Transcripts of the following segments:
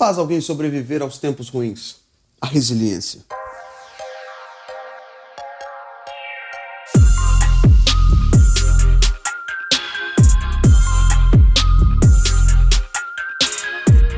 faz alguém sobreviver aos tempos ruins? A resiliência.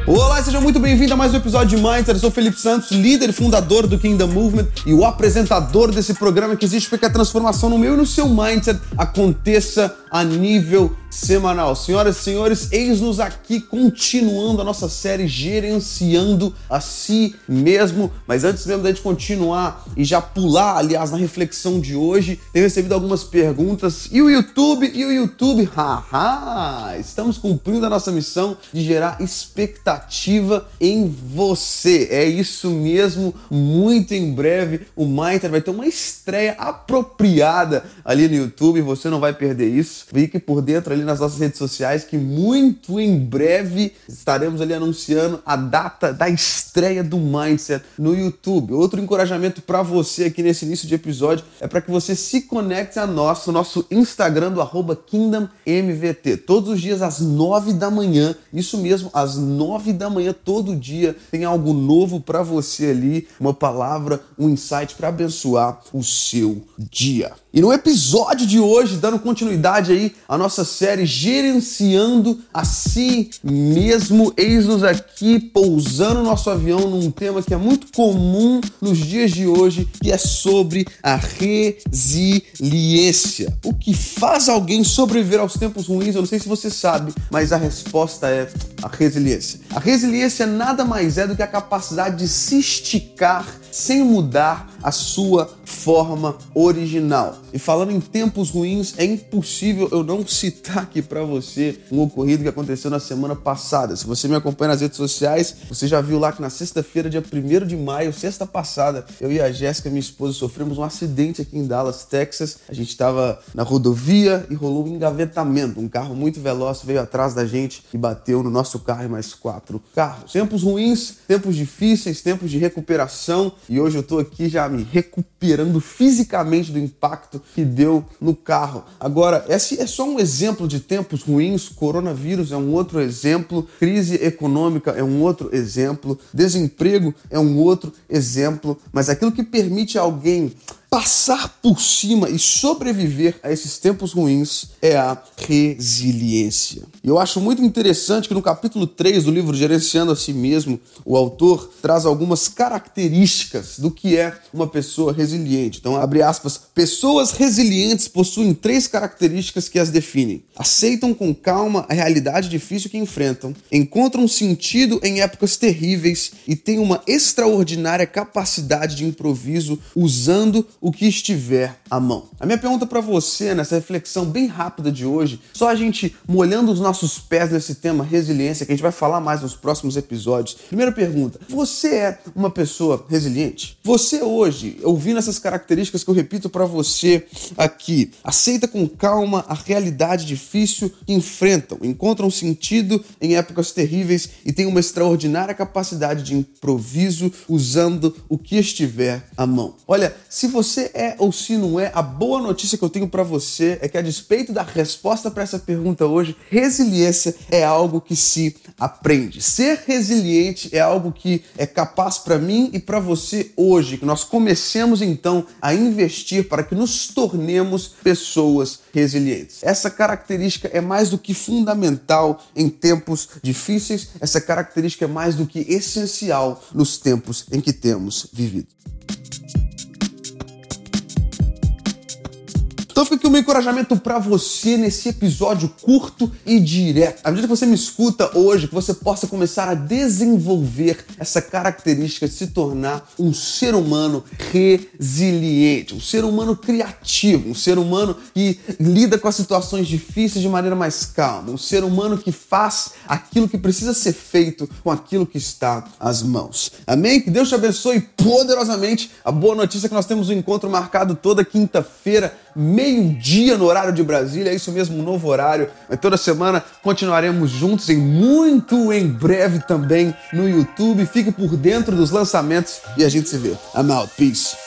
Olá, seja muito bem-vindo a mais um episódio de Mindset. Eu sou Felipe Santos, líder e fundador do Kingdom Movement e o apresentador desse programa que existe para que a transformação no meu e no seu mindset aconteça a nível semanal. Senhoras e senhores, eis-nos aqui continuando a nossa série Gerenciando a Si Mesmo. Mas antes mesmo da gente continuar e já pular, aliás, na reflexão de hoje, tenho recebido algumas perguntas. E o YouTube? E o YouTube? Haha! Estamos cumprindo a nossa missão de gerar expectativa em você. É isso mesmo. Muito em breve o Mindset vai ter uma estreia apropriada ali no YouTube. Você não vai perder isso. Fique por dentro ali nas nossas redes sociais que muito em breve estaremos ali anunciando a data da estreia do Mindset no YouTube. Outro encorajamento para você aqui nesse início de episódio é para que você se conecte a nós, no nosso Instagram do arroba KingdomMVT. Todos os dias às nove da manhã, isso mesmo, às nove da manhã, todo dia tem algo novo para você ali, uma palavra, um insight para abençoar o seu dia. E no episódio de hoje, dando continuidade aí à nossa série Gerenciando a Si Mesmo, eis-nos aqui pousando nosso avião num tema que é muito comum nos dias de hoje, que é sobre a resiliência. O que faz alguém sobreviver aos tempos ruins, eu não sei se você sabe, mas a resposta é a resiliência. A resiliência nada mais é do que a capacidade de se esticar sem mudar a sua forma original. E falando em tempos ruins, é impossível eu não citar aqui para você um ocorrido que aconteceu na semana passada. Se você me acompanha nas redes sociais, você já viu lá que na sexta-feira, dia 1 de maio, sexta passada, eu e a Jéssica, minha esposa, sofremos um acidente aqui em Dallas, Texas. A gente estava na rodovia e rolou um engavetamento. Um carro muito veloz veio atrás da gente e bateu no nosso carro e mais quatro carros. Tempos ruins, tempos difíceis, tempos de recuperação e hoje eu tô aqui já me recuperando fisicamente do impacto que deu no carro. Agora, esse é só um exemplo de tempos ruins, coronavírus é um outro exemplo, crise econômica é um outro exemplo, desemprego é um outro exemplo, mas aquilo que permite alguém passar por cima e sobreviver a esses tempos ruins é a resiliência. E eu acho muito interessante que no capítulo 3 do livro Gerenciando a Si Mesmo, o autor traz algumas características do que é uma pessoa resiliente. Então, abre aspas, pessoas resilientes possuem três características que as definem. Aceitam com calma a realidade difícil que enfrentam, encontram sentido em épocas terríveis e têm uma extraordinária capacidade de improviso usando o que estiver à mão. A minha pergunta para você nessa reflexão bem rápida de hoje, só a gente molhando os nossos pés nesse tema resiliência, que a gente vai falar mais nos próximos episódios. Primeira pergunta: você é uma pessoa resiliente? Você hoje, ouvindo essas características que eu repito para você aqui, aceita com calma a realidade difícil que enfrentam, encontram sentido em épocas terríveis e tem uma extraordinária capacidade de improviso usando o que estiver à mão. Olha, se você você é ou se não é, a boa notícia que eu tenho para você é que, a despeito da resposta para essa pergunta hoje, resiliência é algo que se aprende. Ser resiliente é algo que é capaz para mim e para você hoje, que nós comecemos então a investir para que nos tornemos pessoas resilientes. Essa característica é mais do que fundamental em tempos difíceis, essa característica é mais do que essencial nos tempos em que temos vivido. Então fica aqui o meu encorajamento para você nesse episódio curto e direto. À medida que você me escuta hoje, que você possa começar a desenvolver essa característica de se tornar um ser humano resiliente, um ser humano criativo, um ser humano que lida com as situações difíceis de maneira mais calma, um ser humano que faz aquilo que precisa ser feito com aquilo que está às mãos. Amém? Que Deus te abençoe poderosamente. A boa notícia é que nós temos um encontro marcado toda quinta-feira meio-dia no horário de Brasília, é isso mesmo, um novo horário. Toda semana continuaremos juntos e muito em breve também no YouTube. Fique por dentro dos lançamentos e a gente se vê. I'm out. Peace.